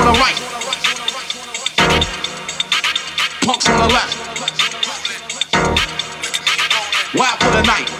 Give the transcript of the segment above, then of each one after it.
on the right. Punks on the left. Wild for the night.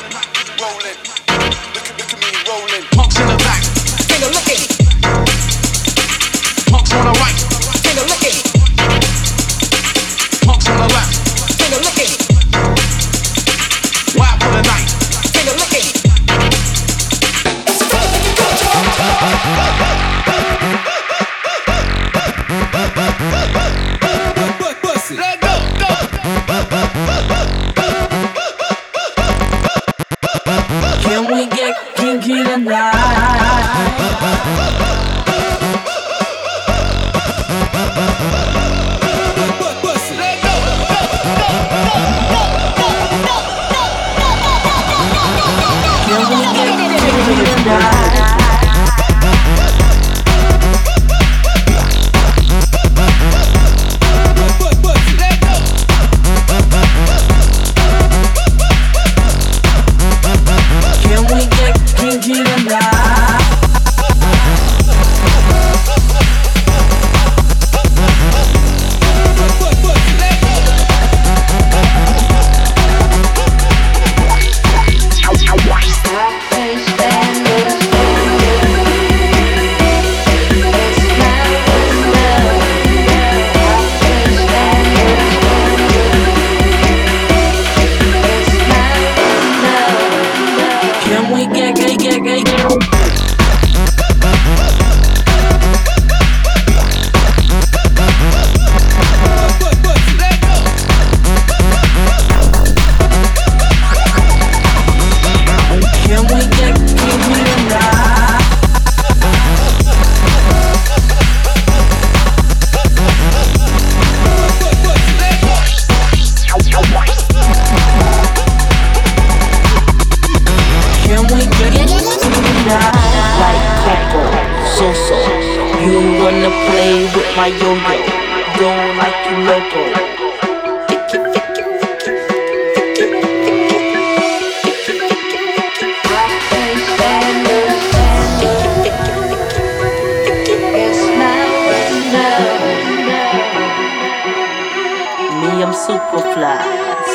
Super fly,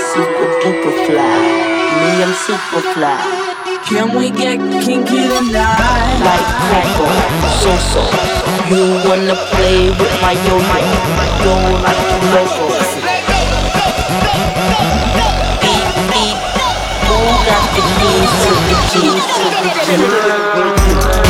super duper fly. Me, I'm super fly. Can we get kinky tonight? Like Coco, so so. You wanna play with my yo-yo? Don't like you loco. Beep beep. Who got the keys to the keys to the key?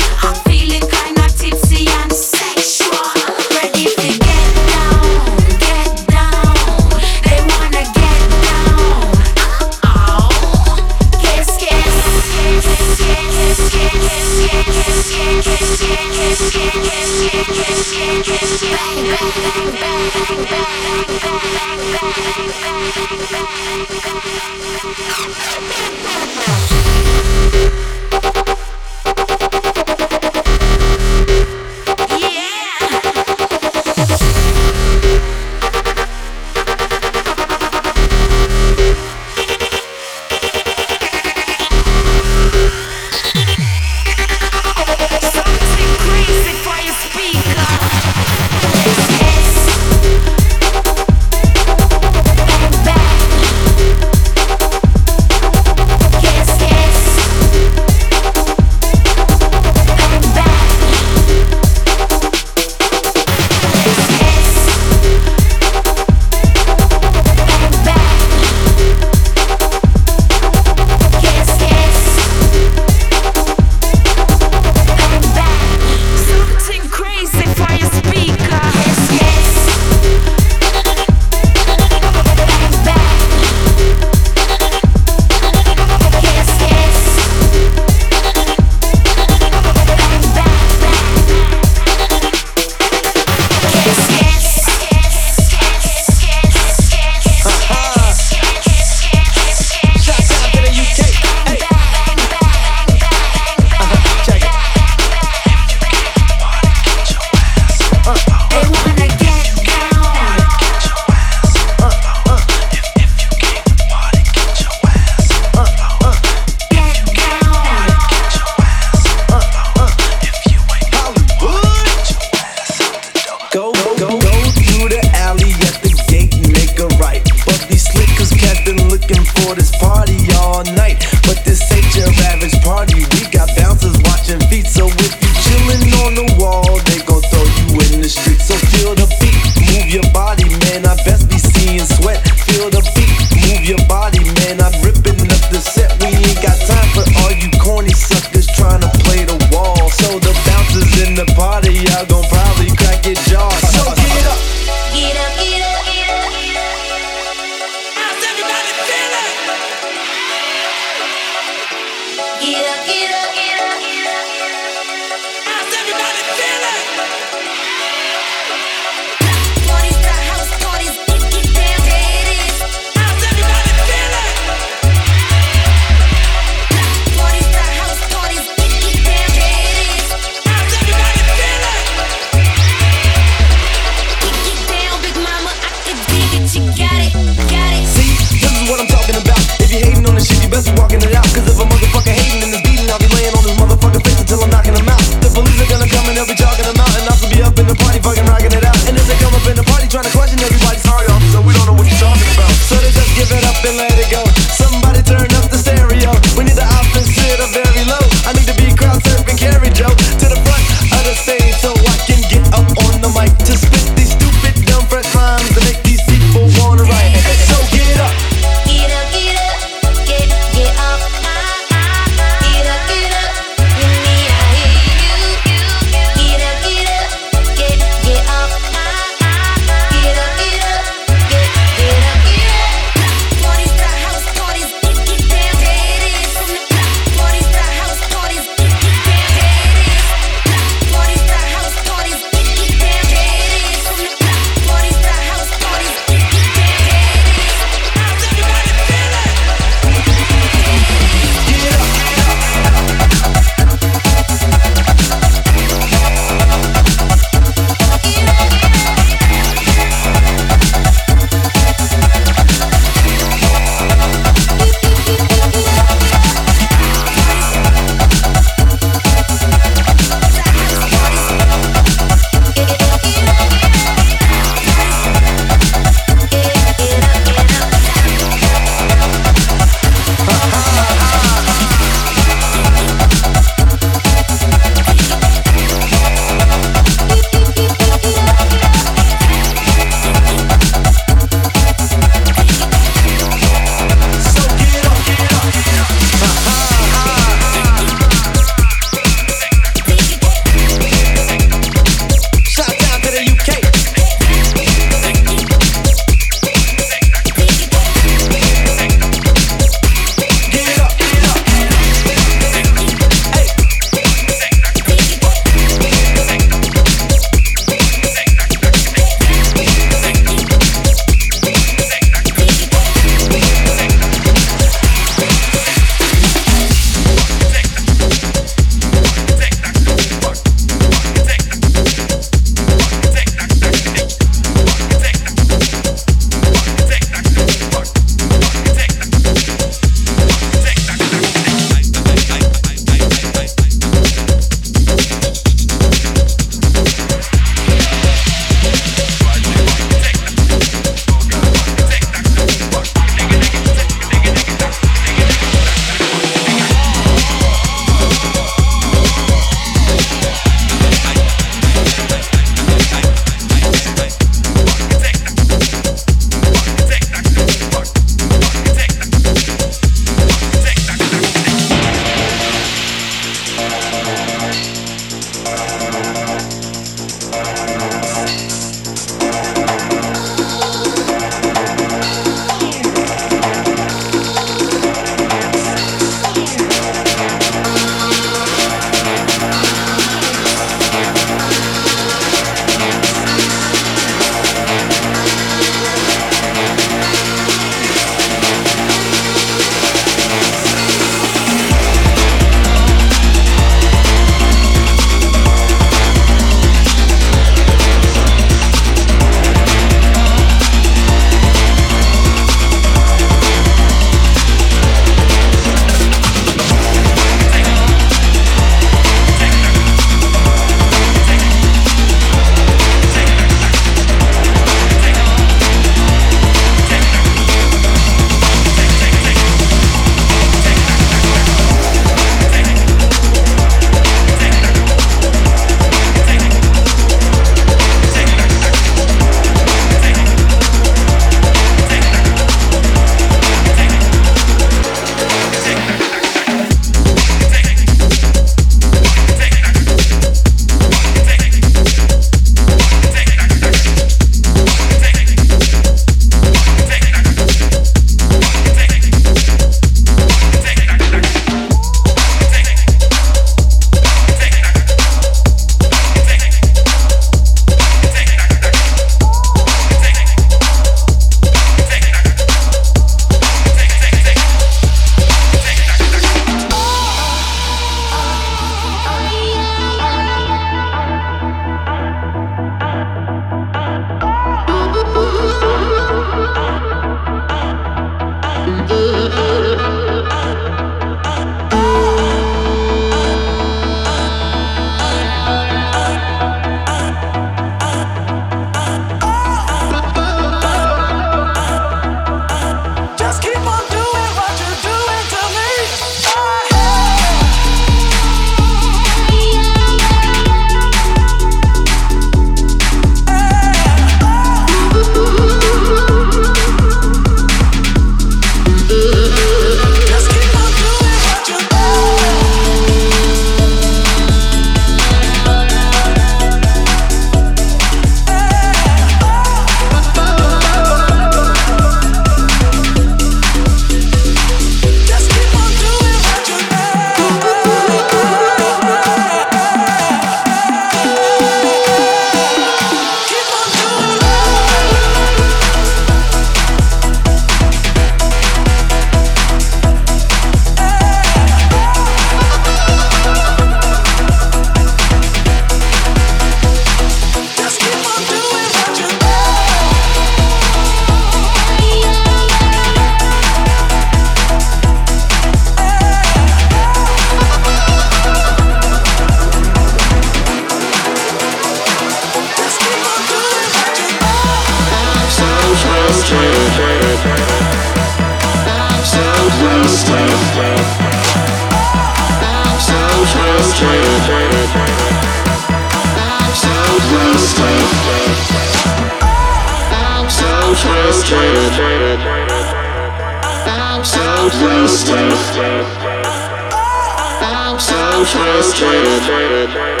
frustrated.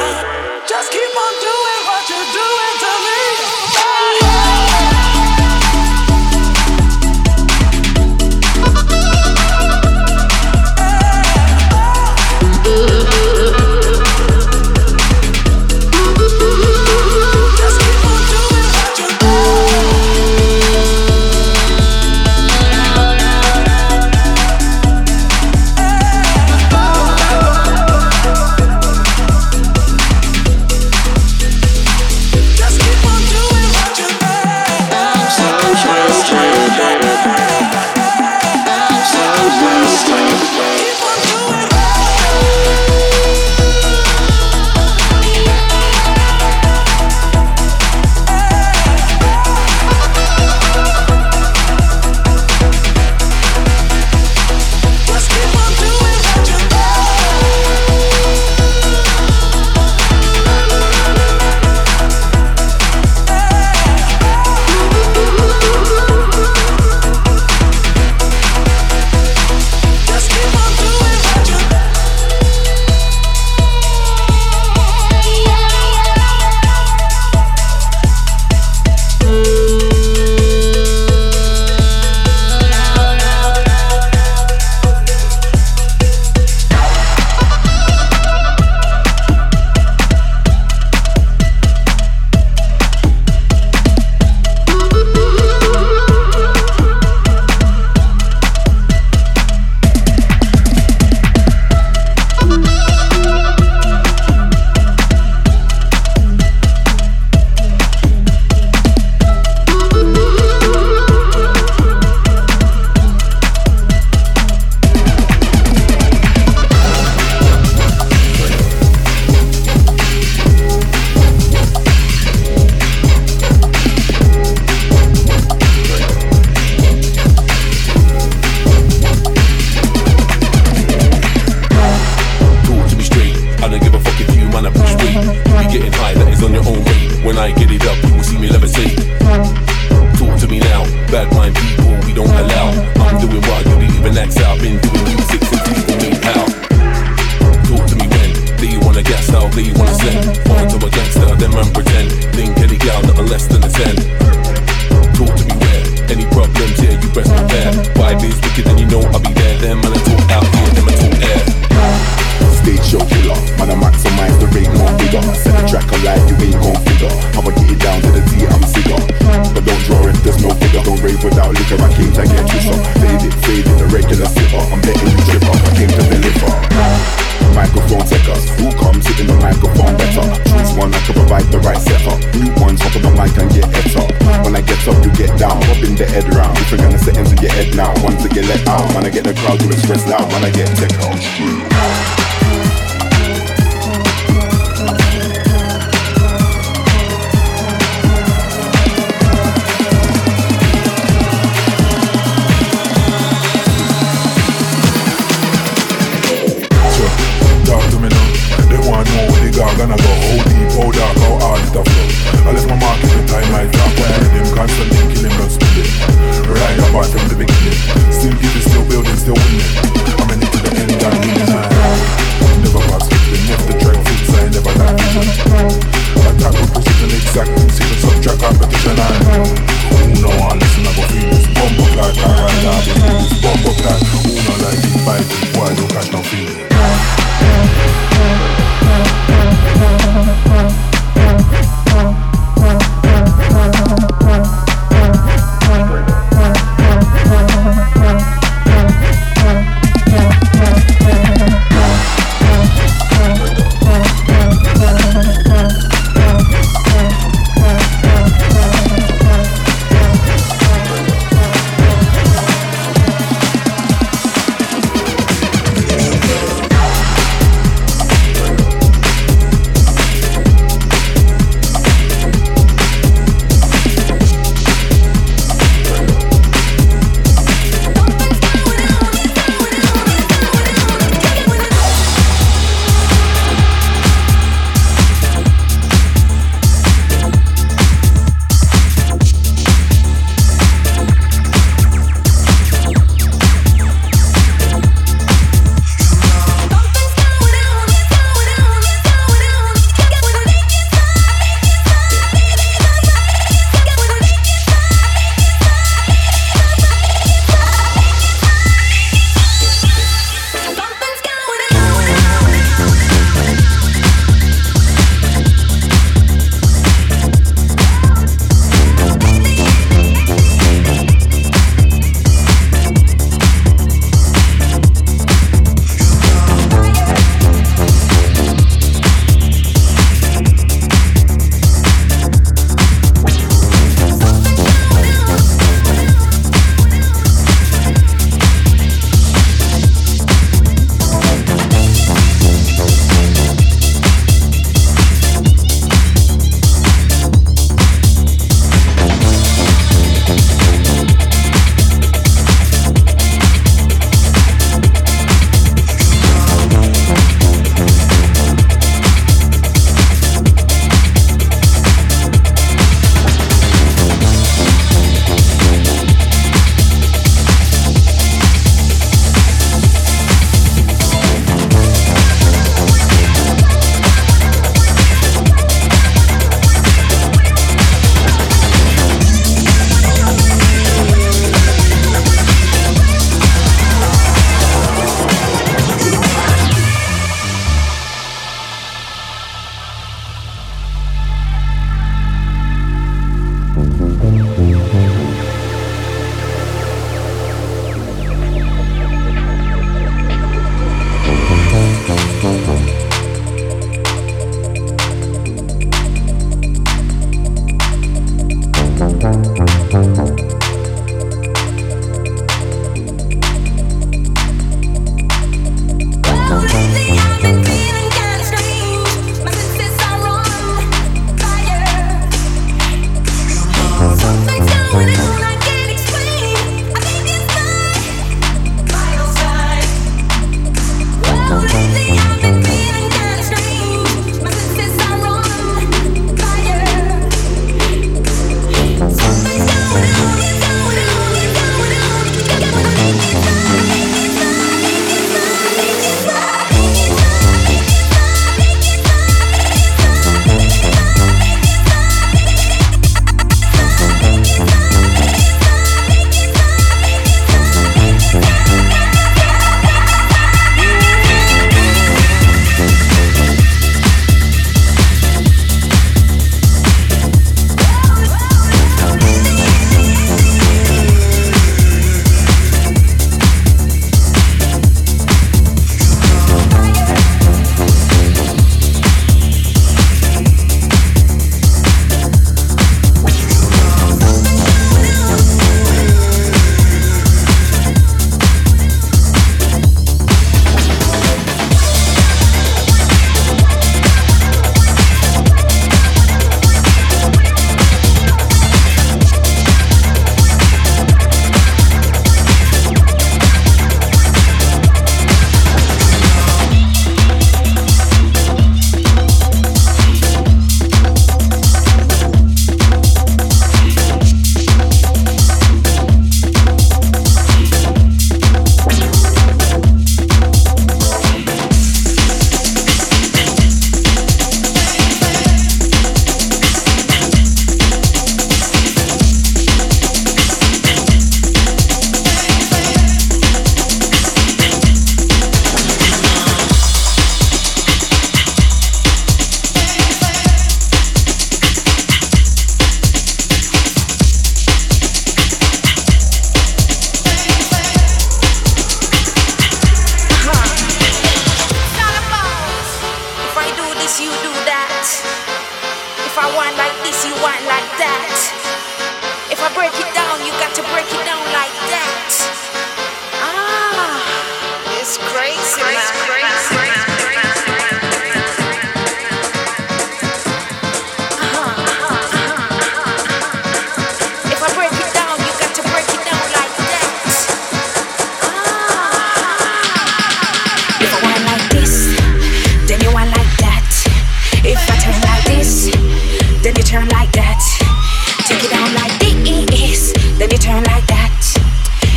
then you turn like that.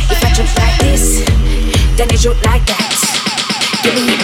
If I jump like this, then you jump like that. Give me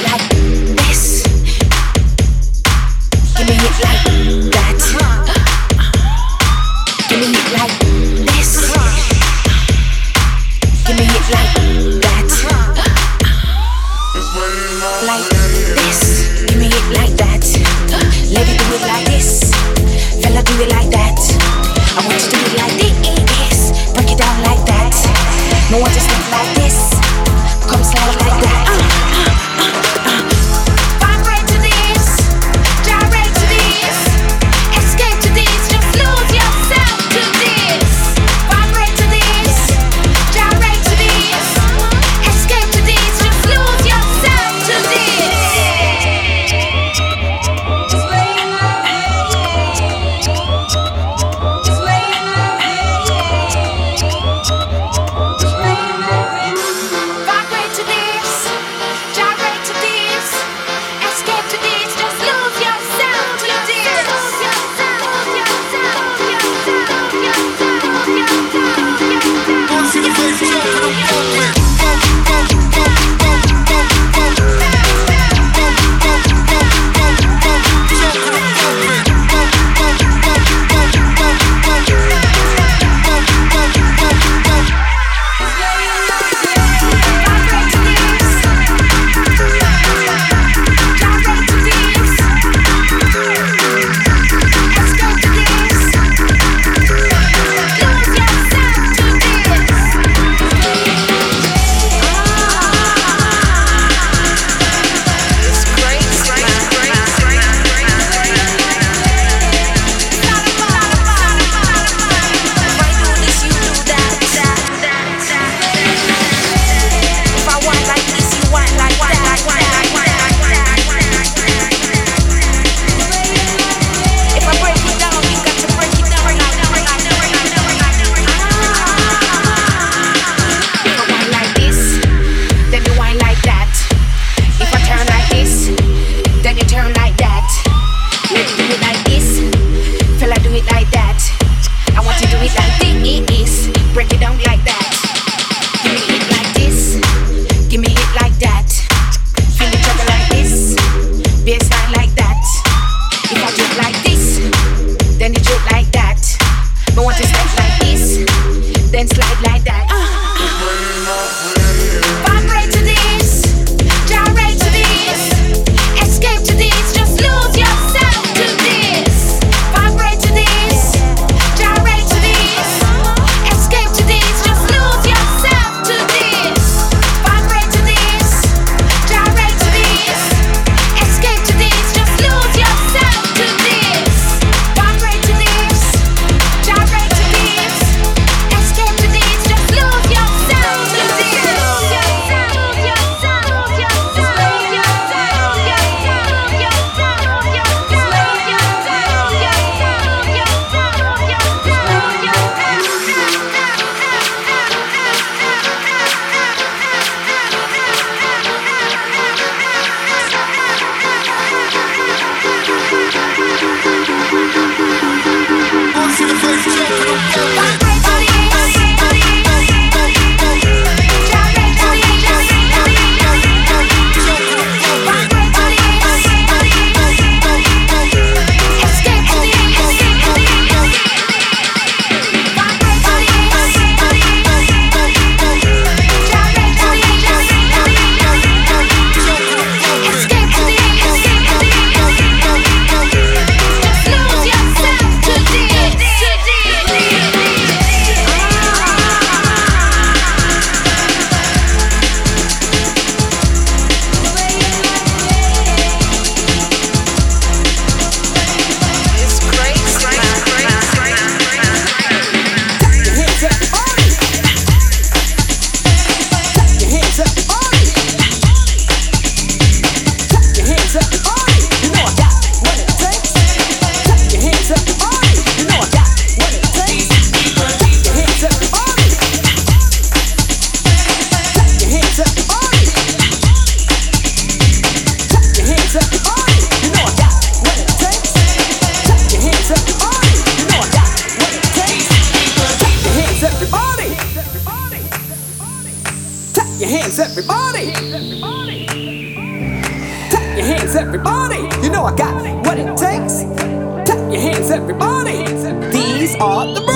hands, everybody. You know I got what it takes. Clap your hands, everybody. These are the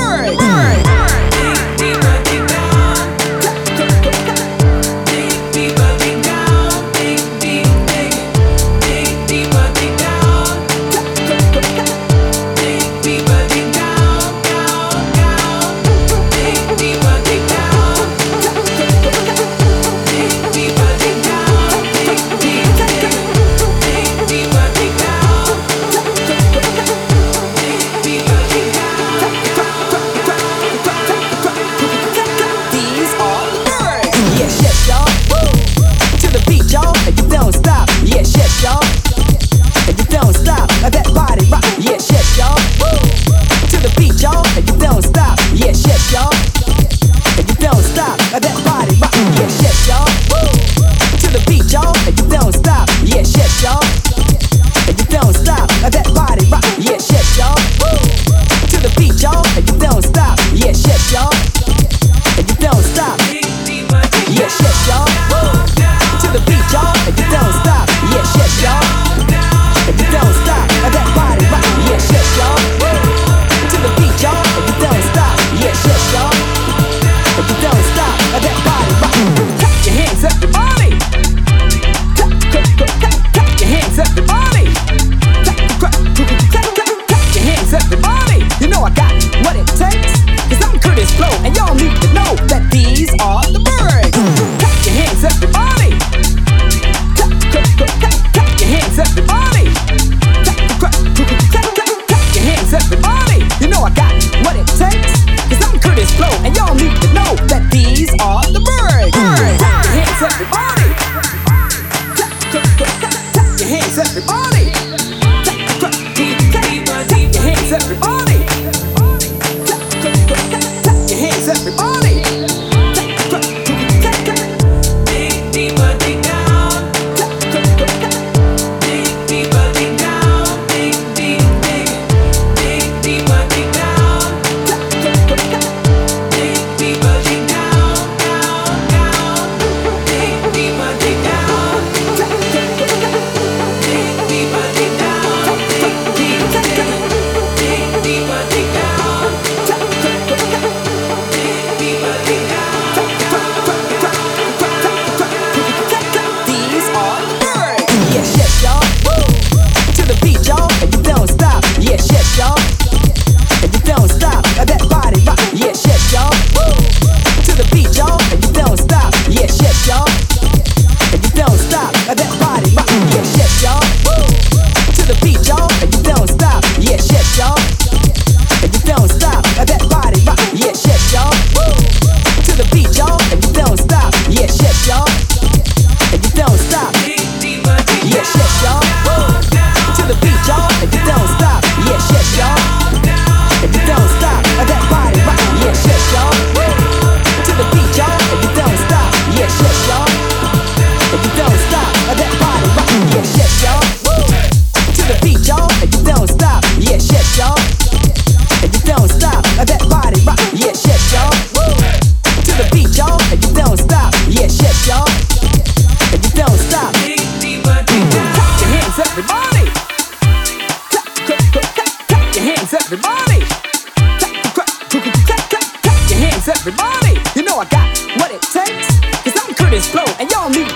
命。